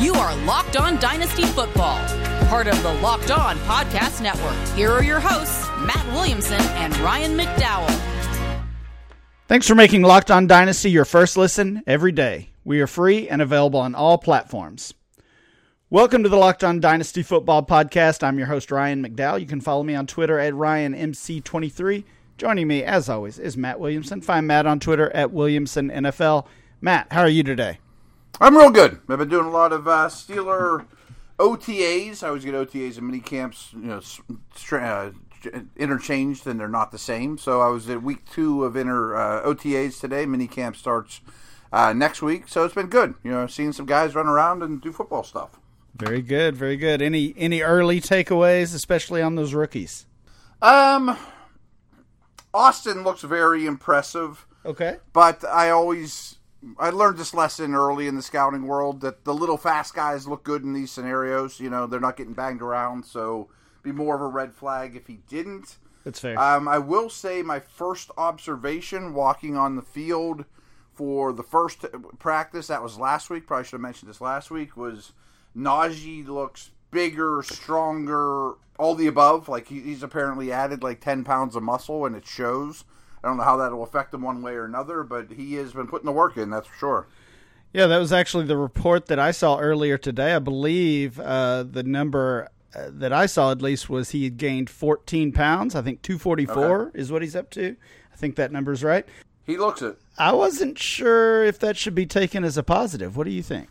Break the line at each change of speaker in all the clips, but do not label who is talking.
You are Locked On Dynasty Football, part of the Locked On Podcast Network. Here are your hosts, Matt Williamson and Ryan McDowell.
Thanks for making Locked On Dynasty your first listen every day. We are free and available on all platforms. Welcome to the Locked On Dynasty Football Podcast. I'm your host, Ryan McDowell. You can follow me on Twitter at RyanMC23. Joining me, as always, is Matt Williamson. Find Matt on Twitter at WilliamsonNFL. Matt, how are you today?
I'm real good. I've been doing a lot of uh, Steeler OTAs. I always get OTAs and mini camps, you know, uh, interchanged, and they're not the same. So I was at week two of inter uh, OTAs today. Mini camp starts uh, next week, so it's been good. You know, seeing some guys run around and do football stuff.
Very good, very good. Any any early takeaways, especially on those rookies?
Um, Austin looks very impressive.
Okay,
but I always I learned this lesson early in the scouting world that the little fast guys look good in these scenarios. You know, they're not getting banged around, so be more of a red flag if he didn't.
That's fair.
Um, I will say my first observation walking on the field for the first practice that was last week. Probably should have mentioned this last week. Was Najee looks bigger, stronger, all the above. Like he, he's apparently added like ten pounds of muscle, and it shows. I don't know how that will affect him one way or another, but he has been putting the work in. That's for sure.
Yeah, that was actually the report that I saw earlier today. I believe uh, the number uh, that I saw at least was he had gained 14 pounds. I think 244 okay. is what he's up to. I think that number's right.
He looks it.
I wasn't sure if that should be taken as a positive. What do you think?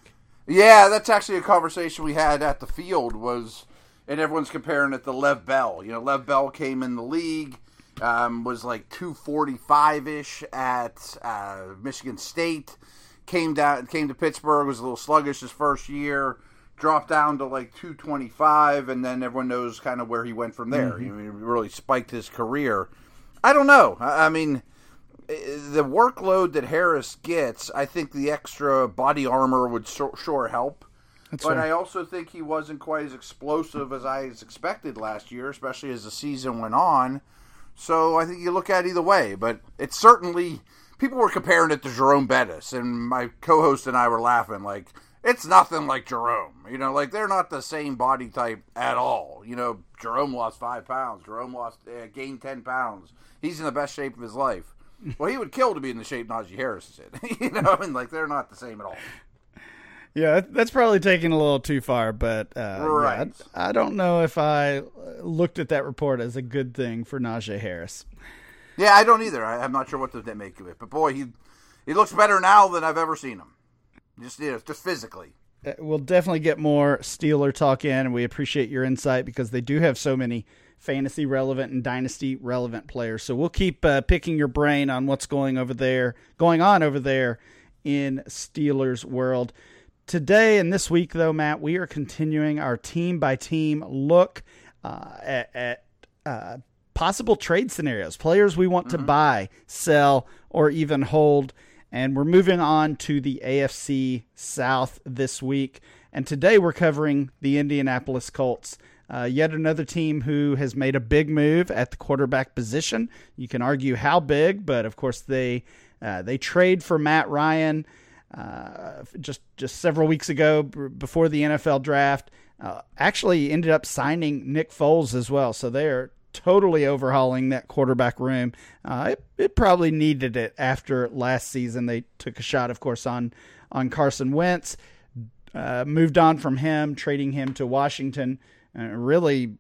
Yeah, that's actually a conversation we had at the field was and everyone's comparing it to Lev Bell. You know, Lev Bell came in the league um, was like 245 ish at uh, Michigan State. Came down, came to Pittsburgh. Was a little sluggish his first year. Dropped down to like 225, and then everyone knows kind of where he went from there. Mm-hmm. He really spiked his career. I don't know. I, I mean, eh, the workload that Harris gets, I think the extra body armor would so, sure help. That's but I also think he wasn't quite as explosive as I expected last year, especially as the season went on. So I think you look at either way, but it's certainly people were comparing it to Jerome Bettis, and my co-host and I were laughing like it's nothing like Jerome. You know, like they're not the same body type at all. You know, Jerome lost five pounds. Jerome lost uh, gained ten pounds. He's in the best shape of his life. Well, he would kill to be in the shape Najee Harris is in. you know, mean, like they're not the same at all.
Yeah, that's probably taking a little too far, but uh, right. Yeah, I, I, don't know if I looked at that report as a good thing for Najee Harris.
Yeah, I don't either. I, am not sure what to make of it, but boy, he he looks better now than I've ever seen him. Just you know, just physically.
Uh, we'll definitely get more Steeler talk in, and we appreciate your insight because they do have so many fantasy relevant and dynasty relevant players. So we'll keep uh, picking your brain on what's going over there, going on over there in Steelers world. Today and this week, though, Matt, we are continuing our team by team look uh, at, at uh, possible trade scenarios, players we want mm-hmm. to buy, sell, or even hold. And we're moving on to the AFC South this week. And today we're covering the Indianapolis Colts. Uh, yet another team who has made a big move at the quarterback position. You can argue how big, but of course they uh, they trade for Matt Ryan uh, just just several weeks ago before the NFL draft. Uh, actually ended up signing Nick Foles as well. So they are totally overhauling that quarterback room. Uh, it, it, probably needed it after last season. They took a shot, of course, on on Carson Wentz. Uh, moved on from him, trading him to Washington. really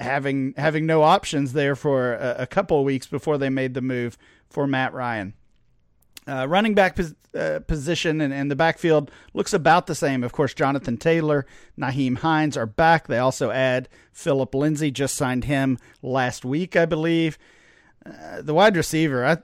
having having no options there for a, a couple of weeks before they made the move for Matt Ryan. Uh, running back pos- uh, position and, and, the backfield looks about the same. Of course, Jonathan Taylor, Nyheim Hines are back. They also add Philip Lindsay, just signed him last week, I believe. Uh, the wide receiver, I,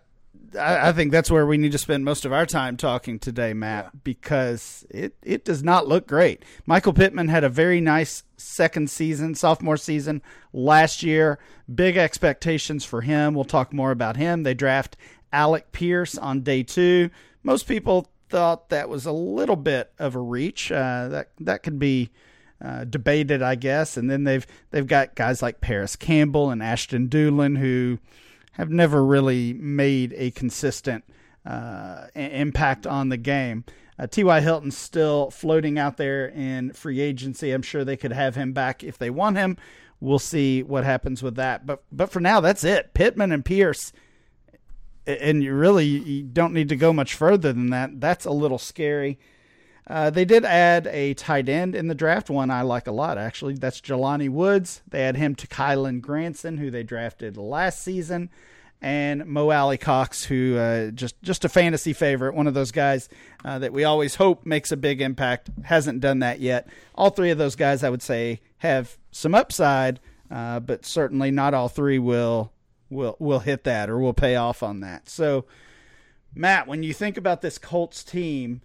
I, I, think that's where we need to spend most of our time talking today, Matt, yeah. because it, it does not look great. Michael Pittman had a very nice second season, sophomore season last year. Big expectations for him. We'll talk more about him. They draft Alec Pierce on day two. Most people thought that was a little bit of a reach. Uh, that that could be uh, debated, I guess. And then they've they've got guys like Parris Campbell and Ashton Dulin who have never really made a consistent uh, impact on the game. Uh, T.Y. Hilton's still floating out there in free agency. I'm sure they could have him back if they want him. We'll see what happens with that. But but for now, that's it. Pittman and Pierce, and you really you don't need to go much further than that. That's a little scary. Uh, they did add a tight end in the draft, one I like a lot, actually. That's Jelani Woods. They add him to Kylen Granson, who they drafted last season, and Mo Alie-Cox, who uh, just just a fantasy favorite, one of those guys uh, that we always hope makes a big impact. Hasn't done that yet. All three of those guys, I would say, have some upside, uh, but certainly not all three will will we'll hit that or we'll pay off on that. So, Matt, when you think about this Colts team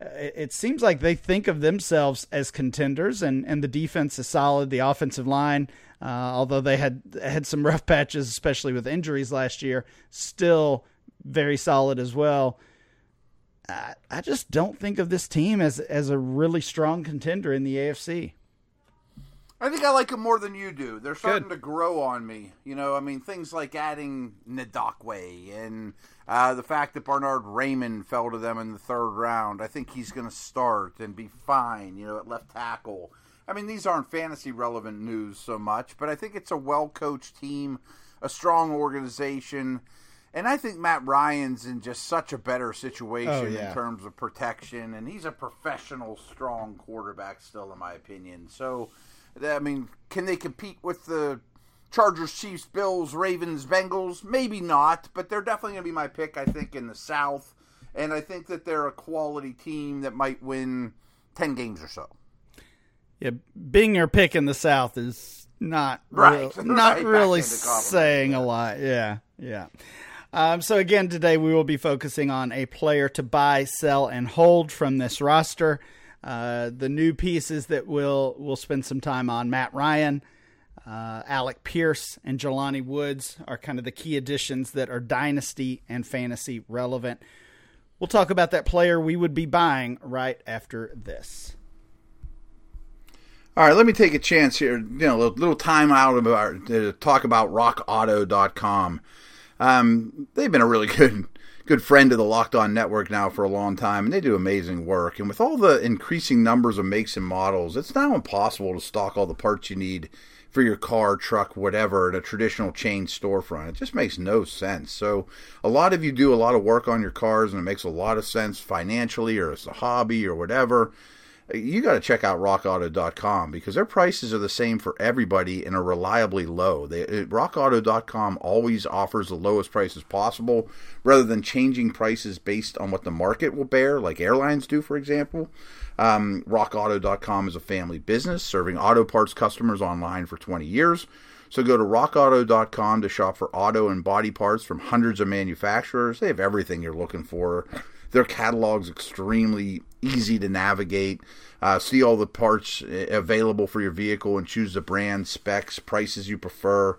it seems like they think of themselves as contenders, and, and the defense is solid. The offensive line, uh, although they had had some rough patches, especially with injuries last year, still very solid as well. I, I just don't think of this team as as a really strong contender in the AFC.
I think I like them more than you do. They're starting Good. to grow on me. You know, I mean, things like adding Ngakoue and uh, the fact that Bernhard Raimann fell to them in the third round, I think he's going to start and be fine, you know, at left tackle. I mean, these aren't fantasy relevant news so much, but I think it's a well coached team, a strong organization. And I think Matt Ryan's in just such a better situation oh, yeah. in terms of protection. And he's a professional, strong quarterback still, in my opinion. So, I mean, can they compete with the Chargers, Chiefs, Bills, Ravens, Bengals. Maybe not, but they're definitely going to be my pick, I think, in the South. And I think that they're a quality team that might win 10 games or so.
Yeah, being your pick in the South is not
right,
real, not right really saying yeah. a lot. Yeah, yeah. Um, so again, today we will be focusing on a player to buy, sell, and hold from this roster. Uh, the new pieces that we'll we'll spend some time on: Matt Ryan, uh, Alec Pierce and Jelani Woods are kind of the key additions that are dynasty and fantasy relevant. We'll talk about that player we would be buying right after this.
All right, let me take a chance here. You know, a little time out about to talk about RockAuto.com. Um, they've been a really good good friend of the Locked On Network now for a long time, and they do amazing work. And with all the increasing numbers of makes and models, it's now impossible to stock all the parts you need for your car, truck, whatever, at a traditional chain storefront. It just makes no sense. So, a lot of you do a lot of work on your cars, and it makes a lot of sense financially or as a hobby or whatever. You got to check out rockauto.com because their prices are the same for everybody and are reliably low. They, rockauto.com always offers the lowest prices possible rather than changing prices based on what the market will bear, like airlines do, for example. Um, RockAuto.com is a family business serving auto parts customers online for 20 years. So go to rockauto.com to shop for auto and body parts from hundreds of manufacturers. They have everything you're looking for. Their catalog's extremely easy to navigate. Uh, see all the parts uh, available for your vehicle and choose the brand, specs, prices you prefer.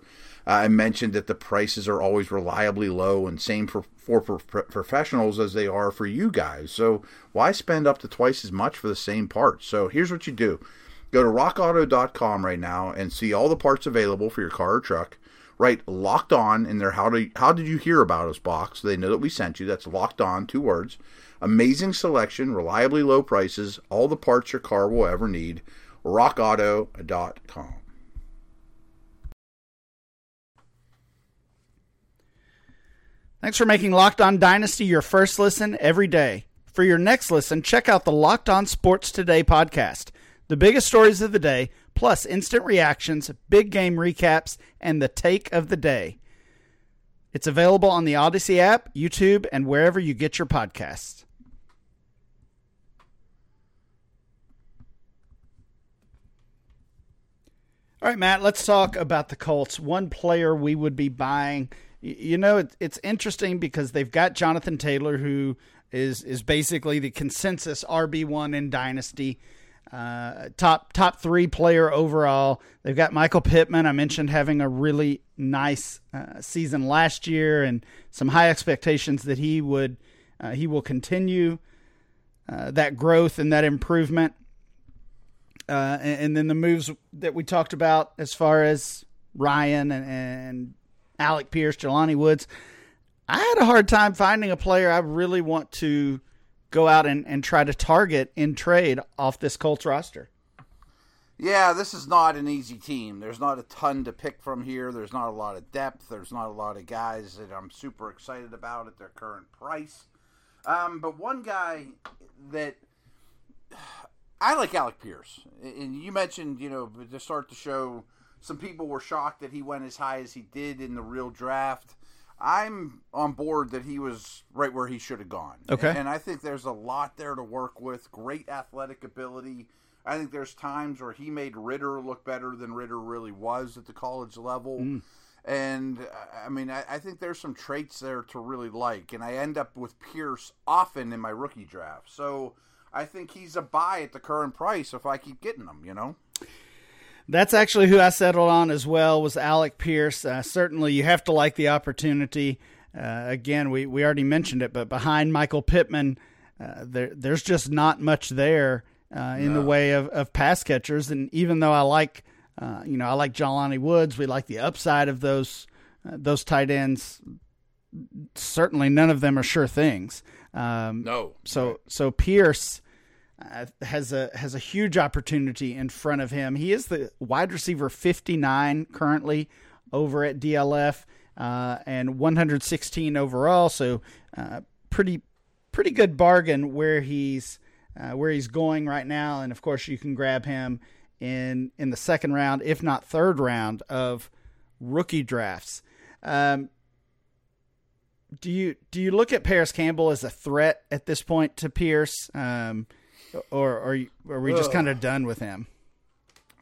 Uh, I mentioned that the prices are always reliably low, and same for for professionals as they are for you guys. So why spend up to twice as much for the same parts? So here's what you do: go to RockAuto.com right now and see all the parts available for your car or truck. Write "locked on" in their "how do how did you hear about us" box. So they know that we sent you. That's locked on, two words. Amazing selection, reliably low prices, all the parts your car will ever need. RockAuto.com.
Thanks for making Locked On Dynasty your first listen every day. For your next listen, check out the Locked On Sports Today podcast. The biggest stories of the day, plus instant reactions, big game recaps, and the take of the day. It's available on the Odyssey app, YouTube, and wherever you get your podcasts. All right, Matt, let's talk about the Colts. One player we would be buying you know, it's interesting because they've got Jonathan Taylor, who is is basically the consensus RB one in Dynasty, uh, top top three player overall. They've got Michael Pittman. I mentioned having a really nice uh, season last year, and some high expectations that he would uh, he will continue uh, that growth and that improvement. Uh, and, and, then the moves that we talked about as far as Ryan and, and Alec Pierce, Jelani Woods. I had a hard time finding a player I really want to go out and, and try to target in trade off this Colts roster.
Yeah, this is not an easy team. There's not a ton to pick from here. There's not a lot of depth. There's not a lot of guys that I'm super excited about at their current price. Um, but one guy that I like Alec Pierce, and you mentioned, you know, to start the show, some people were shocked that he went as high as he did in the real draft. I'm on board that he was right where he should have gone.
Okay.
And I think there's a lot there to work with. Great athletic ability. I think there's times where he made Ridder look better than Ridder really was at the college level.
Mm.
And I mean, I, I, think there's some traits there to really like. And I end up with Pierce often in my rookie draft. So I think he's a buy at the current price if I keep getting him, you know?
That's actually who I settled on as well was Alec Pierce. Uh, certainly, you have to like the opportunity. Uh, again, we, we already mentioned it, but behind Michael Pittman, uh, there there's just not much there uh, in no. the way of, of pass catchers. And even though I like, uh, you know, I like Jelani Woods, we like the upside of those uh, those tight ends. Certainly, none of them are sure things.
Um, no.
So so Pierce uh, has a has a huge opportunity in front of him. He is the wide receiver 59 currently over at DLF uh, and 116 overall. So uh, pretty pretty good bargain where he's uh, where he's going right now. And of course, you can grab him in in the second round, if not third round of rookie drafts. Um, do you do you look at Parris Campbell as a threat at this point to Pierce? Um, or, or are we just kind of done with him?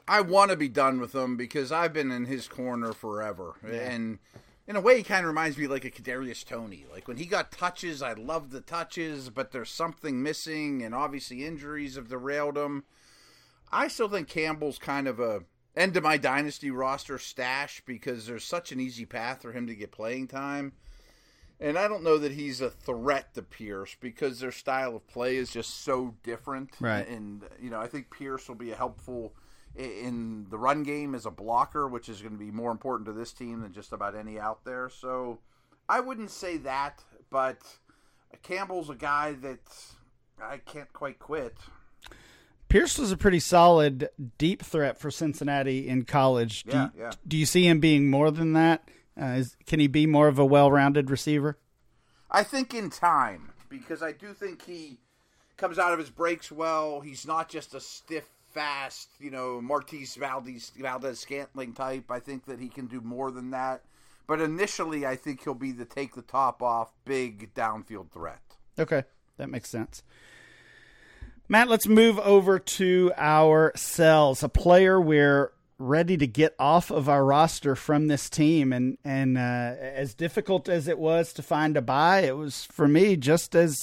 I want to be done with him because I've been in his corner forever, yeah. and in a way, he kind of reminds me like a Kadarius Toney. Like when he got touches, I love the touches, but there's something missing, and obviously injuries have derailed him. I still think Campbell's kind of a end of my dynasty roster stash because there's such an easy path for him to get playing time. And I don't know that he's a threat to Pierce because their style of play is just so different.
Right.
And, you know, I think Pierce will be a helpful in the run game as a blocker, which is going to be more important to this team than just about any out there. So I wouldn't say that, but Campbell's a guy that I can't quite quit.
Pierce was a pretty solid deep threat for Cincinnati in college. Do,
yeah, yeah.
do you see him being more than that? Uh, is, can he be more of a well-rounded receiver?
I think in time because I do think he comes out of his breaks well. He's not just a stiff, fast, you know, Marquez Valdes Valdes Scantling type. I think that he can do more than that. But initially, I think he'll be the take the top off, big downfield threat.
Okay, that makes sense. Matt, let's move over to our cells. A player we're ready to get off of our roster from this team. And and uh, as difficult as it was to find a buy it was for me just as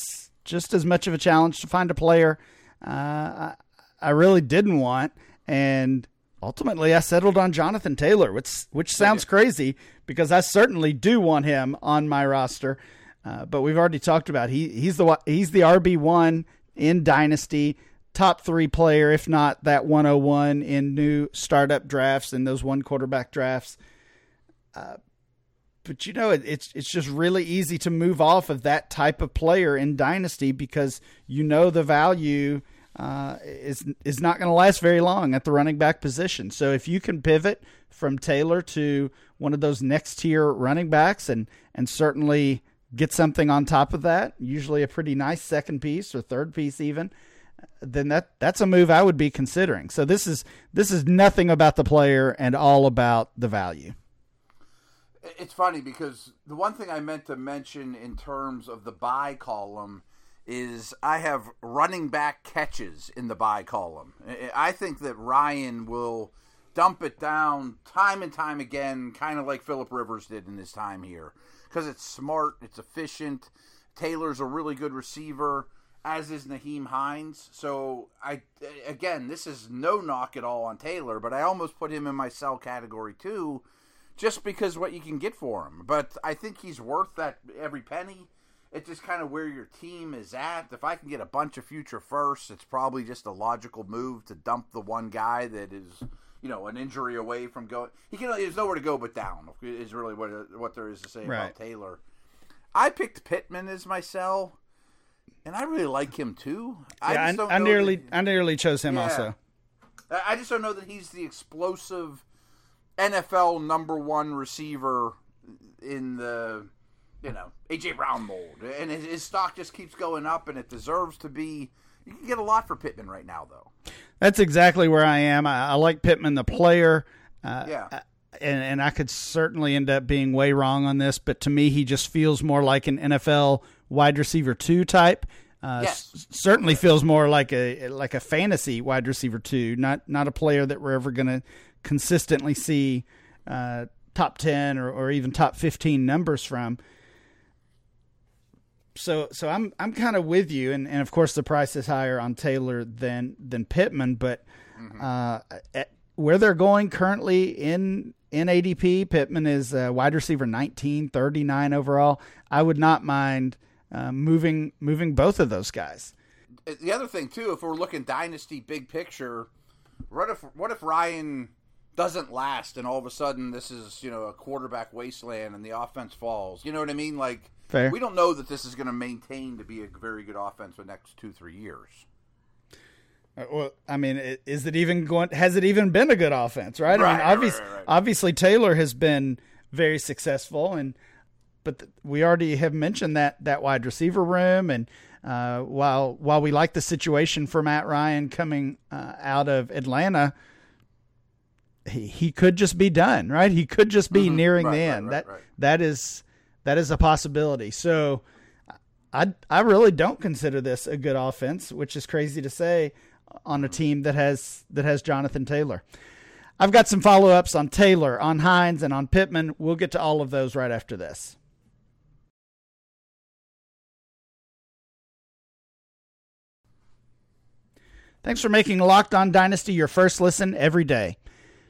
just as much of a challenge to find a player uh, I, I really didn't want. And ultimately I settled on Jonathan Taylor which which sounds crazy because I certainly do want him on my roster. Uh, but we've already talked about he he's the he's the RB1 in dynasty top three player, if not that 101 in new startup drafts and those one quarterback drafts. Uh, but you know, it, it's it's just really easy to move off of that type of player in dynasty because you know the value uh, is is not going to last very long at the running back position. So if you can pivot from Taylor to one of those next tier running backs and and certainly get something on top of that, usually a pretty nice second piece or third piece even then that that's a move I would be considering. So this is this is nothing about the player and all about the value.
It's funny because the one thing I meant to mention in terms of the buy column is I have running back catches in the buy column. I think that Ryan will dump it down time and time again, kind of like Philip Rivers did in his time here, because it's smart, it's efficient. Taylor's a really good receiver as is Nyheim Hines. So I again, this is no knock at all on Taylor, but I almost put him in my sell category too, just because what you can get for him. But I think he's worth that every penny. It's just kind of where your team is at. If I can get a bunch of future firsts, it's probably just a logical move to dump the one guy that is, you know, an injury away from going. He can. There's nowhere to go but down. Is really what what there is to say
right.
about Taylor. I picked Pittman as my sell, and I really like him too. I,
yeah, I, I nearly
that-
I nearly chose him
Yeah.
also.
I just don't know that he's the explosive NFL number one receiver in the you know AJ Brown mold, and his, his stock just keeps going up, and it deserves to be. You can get a lot for Pittman right now, though.
That's exactly where I am. I, I like Pittman, the player. Uh,
Yeah.
and, and I could certainly end up being way wrong on this, but to me, he just feels more like an NFL wide receiver two type. Uh,
Yes.
s- certainly feels more like a like a fantasy wide receiver two, not not a player that we're ever going to consistently see uh, top ten or, or even top fifteen numbers from. So so I'm I'm kind of with you, and, and of course the price is higher on Taylor than than Pittman, but uh, at, where they're going currently in in ADP, Pittman is uh, wide receiver 19, 39 overall. I would not mind uh, moving moving both of those guys.
The other thing too, if we're looking dynasty big picture, what if what if Ryan doesn't last, and all of a sudden this is you know a quarterback wasteland, and the offense falls? You know what I mean? Like
Fair.
we don't know that this is going to maintain to be a very good offense for the next two three years.
Uh, Well, I mean, is it even going? Has it even been a good offense? Right. I
Right,
mean,
right, right, right.
obviously Taylor has been very successful, and but th- we already have mentioned that that wide receiver room, and uh, while while we like the situation for Matt Ryan coming uh, out of Atlanta. He, he could just be done, right? He could just be nearing
Mm-hmm. Right,
the end.
right,
that
right.
that is that is a possibility. So I I really don't consider this a good offense, which is crazy to say on a team that has that has Jonathan Taylor. I've got some follow ups on Taylor, on Hines, and on Pittman. We'll get to all of those right after this. Thanks for making Locked On Dynasty your first listen every day.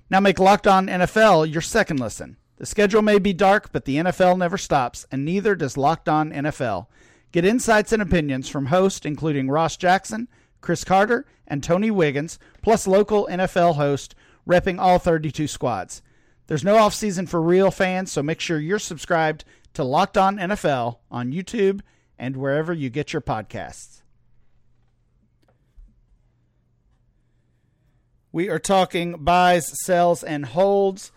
Now make Locked On NFL your second listen. The schedule may be dark, but the NFL never stops, and neither does Locked On NFL. Get insights and opinions from hosts including Ross Jackson, Chris Carter, and Tony Wiggins, plus local NFL hosts repping all 32 squads. There's no offseason for real fans, so make sure you're subscribed to Locked On NFL on YouTube and wherever you get your podcasts. We are talking buys, sells, and holds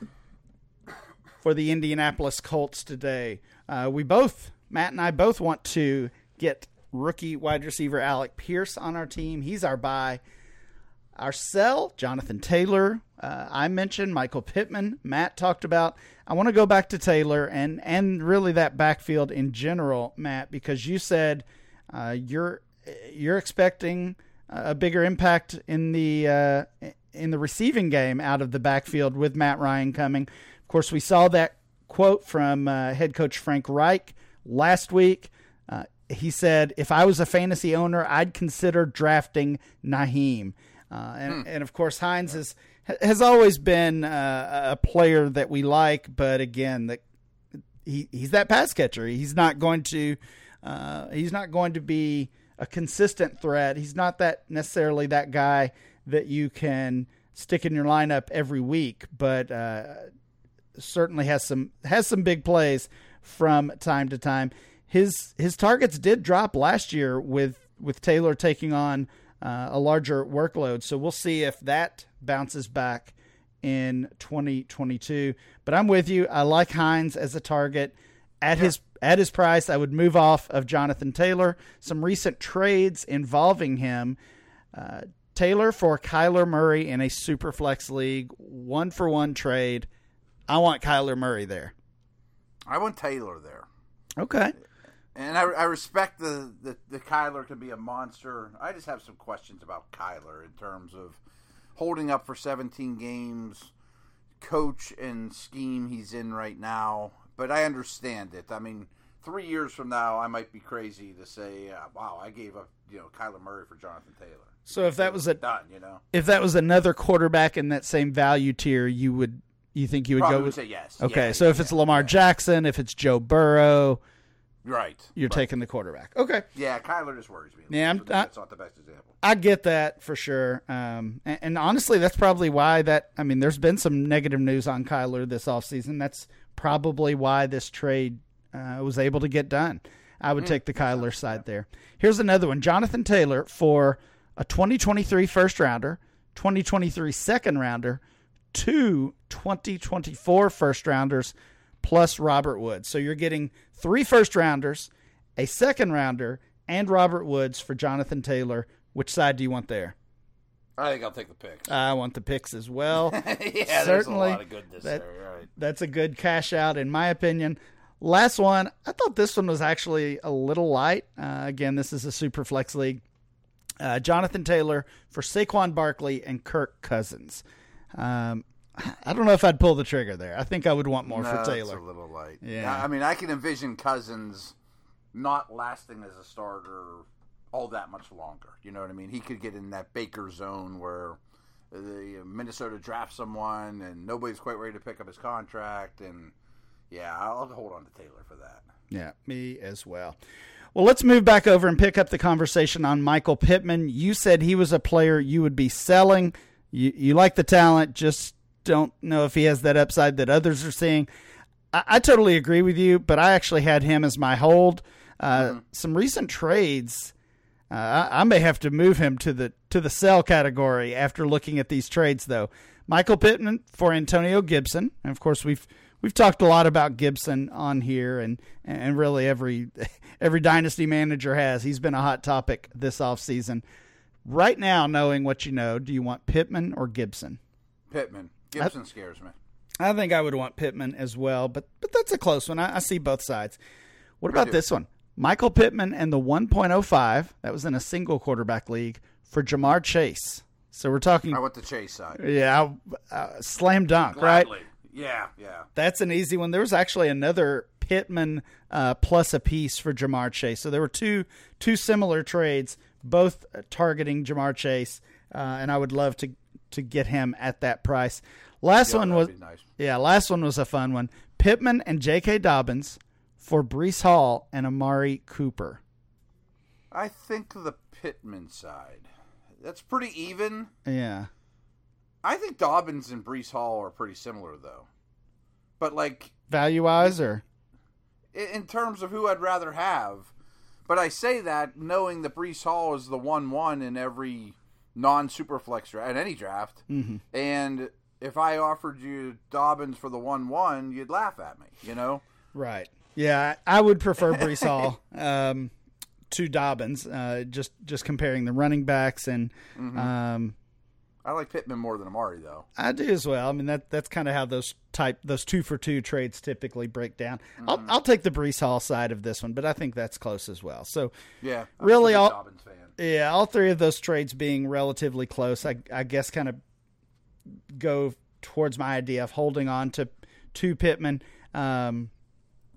for the Indianapolis Colts today. Uh, we both, Matt and I, both want to get rookie wide receiver Alec Pierce on our team. He's our buy. Our sell, Jonathan Taylor. Uh, I mentioned Michael Pittman. Matt talked about. I want to go back to Taylor and and really that backfield in general, Matt, because you said uh, you're you're expecting a bigger impact in the uh, in the receiving game out of the backfield with Matt Ryan coming. Of course, we saw that quote from uh, head coach Frank Reich last week. Uh, he said, "If I was a fantasy owner, I'd consider drafting Nyheim." Uh, and, and of course, Hines is, has always been uh, a player that we like, but again, that he he's that pass catcher. He's not going to uh, he's not going to be a consistent threat. He's not that necessarily that guy that you can stick in your lineup every week, but uh, certainly has some has some big plays from time to time. His his targets did drop last year with with Taylor taking on uh, a larger workload, so we'll see if that bounces back in 2022. But I'm with you. I like Hines as a target at his at his price. I would move off of Jonathan Taylor. Some recent trades involving him. Uh, Taylor for Kyler Murray in a super flex league, one for one trade. I want Kyler Murray there.
I want Taylor there.
Okay.
And I, I respect the, the, the Kyler can be a monster. I just have some questions about Kyler in terms of holding up for 17 games, coach and scheme he's in right now. But I understand it. I mean, three years from now, I might be crazy to say, uh, "Wow, I gave up, you know, Kyler Murray for Jonathan Taylor."
So if that was a
Done, you know.
if that was another quarterback in that same value tier, you would you think you would
Probably
go
would
with
say yes.
Okay,
Yeah,
so if
yeah,
it's Lamar
yeah.
Jackson, if it's Joe Burrow,
right,
you're
right.
taking the quarterback. Okay.
Yeah, Kyler just worries me.
Yeah, I'm-
So that's not the best example.
I get that for sure. Um, and, and honestly, that's probably why that. I mean, there's been some negative news on Kyler this offseason. That's probably why this trade uh, was able to get done. I would take the Kyler side there. Here's another one Jonathan Taylor for a 2023 first rounder, 2023 second rounder, two 2024 first rounders, plus Robert Woods. So you're getting three first rounders, a second rounder, and Robert Woods for Jonathan Taylor. Which side do you want there?
I think I'll take the picks.
I want the picks as well.
yeah, there's a lot of goodness
That-
there. Right.
That's a good cash out, in my opinion. Last one, I thought this one was actually a little light. Uh, again, this is a super flex league. Uh, Jonathan Taylor for Saquon Barkley and Kirk Cousins. Um, I don't know if I'd pull the trigger there. I think I would want more
no,
for Taylor.
a little light.
Yeah.
I mean, I can envision Cousins not lasting as a starter all that much longer. You know what I mean? He could get in that Baker zone where the Minnesota drafts someone and nobody's quite ready to pick up his contract. And yeah, I'll hold on to Taylor for that.
Yeah, me as well. Well, let's move back over and pick up the conversation on Michael Pittman. You said he was a player you would be selling. You, you like the talent, just don't know if he has that upside that others are seeing. I, I totally agree with you, but I actually had him as my hold. Uh, Some recent trades, uh, I, I may have to move him to the to the sell category after looking at these trades, though. Michael Pittman for Antonio Gibson, and of course we've we've talked a lot about Gibson on here, and and really every every dynasty manager has. He's been a hot topic this offseason. Right now, knowing what you know, do you want Pittman or Gibson?
Pittman. Gibson scares me.
I think I would want Pittman as well, but but that's a close one. I, I see both sides. What about this one? Michael Pittman and the 1.05. That was in a single quarterback league for Ja'Marr Chase. So we're talking,
I went the chase side.
yeah, uh, slam dunk, right?
Yeah, yeah.
That's an easy one. There was actually another Pittman uh, plus a piece for Ja'Marr Chase. So there were two two similar trades, both targeting Ja'Marr Chase, uh, and I would love to to get him at that price. Last
Yeah,
one was
nice.
yeah, last one was a fun one. Pittman and J.K. Dobbins for Breece Hall and Amari Cooper.
I think the Pittman side. That's pretty even.
Yeah,
I think Dobbins and Breece Hall are pretty similar, though. But like
value wise or
in terms of who I'd rather have, but I say that knowing that Breece Hall is the one-one in every non-superflex draft, in any draft,
Mm-hmm.
and if I offered you Dobbins for the one-one, you'd laugh at me. You know?
Right. Yeah, I would prefer Breece Hall um, to Dobbins. Uh, just just comparing the running backs, and um,
I like Pittman more than Amari, though.
I do as well. I mean that that's kind of how those type those two for two trades typically break down. I'll I'll take the Breece Hall side of this one, but I think that's close as well. So
Yeah, I'm
Really,
a big
I'll-
Dobbins fan.
yeah, all three of those trades being relatively close, I, I guess kind of go towards my idea of holding on to to Pittman. Um,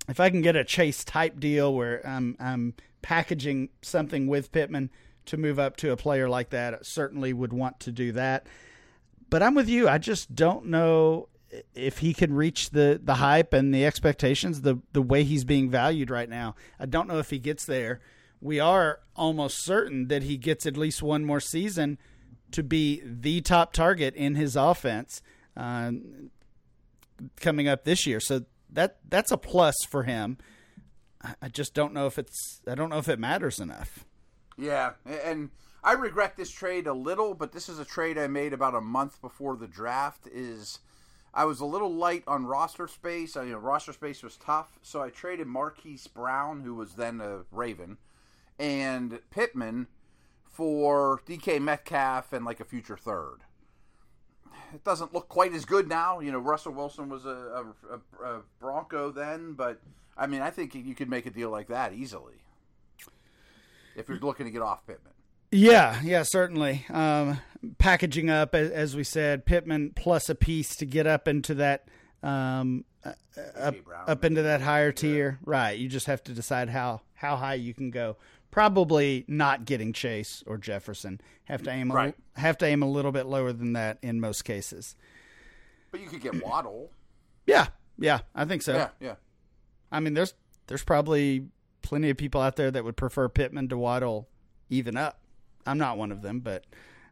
if I can get a Chase type deal where I'm I'm packaging something with Pittman to move up to a player like that, certainly would want to do that. But I'm with you. I just don't know if he can reach the, the hype and the expectations the the way he's being valued right now. I don't know if he gets there. We are almost certain that he gets at least one more season to be the top target in his offense uh, coming up this year. So that that's a plus for him. I- just don't know if it's I don't know if it matters enough.
Yeah, and I regret this trade a little, but this is a trade I made about a month before the draft. Is I was a little light on roster space. I, you know, roster space was tough, so I traded Marquise Brown, who was then a Raven, and Pittman for DK Metcalf and like a future third. It doesn't look quite as good now. You know, Russell Wilson was a, a, a, a Bronco then, but I mean, I think you could make a deal like that easily if you're looking to get off Pittman.
Yeah, yeah, certainly. Um, packaging up, as we said, Pittman plus a piece to get up into that um, up, up into that higher tier. Right. You just have to decide how how high you can go. Probably not getting Chase or Jefferson. Have to aim a,
Right.
have to aim a little bit lower than that in most cases.
But you could get Waddle.
Yeah, yeah, I think so.
Yeah, yeah.
I mean, there's there's probably plenty of people out there that would prefer Pittman to Waddle even up. I'm not one of them, but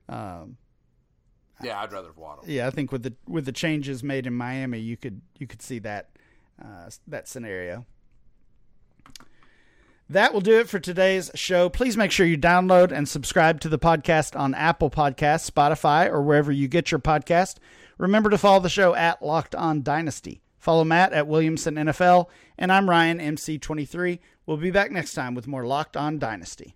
um,
Yeah, I'd rather Waddle.
yeah, I think with the with the changes made in Miami, you could you could see that uh, that scenario. That will do it for today's show. Please make sure you download and subscribe to the podcast on Apple Podcasts, Spotify, or wherever you get your podcast. Remember to follow the show at Locked On Dynasty. Follow Matt at Williamson NFL, and I'm Ryan MC23. We'll be back next time with more Locked On Dynasty.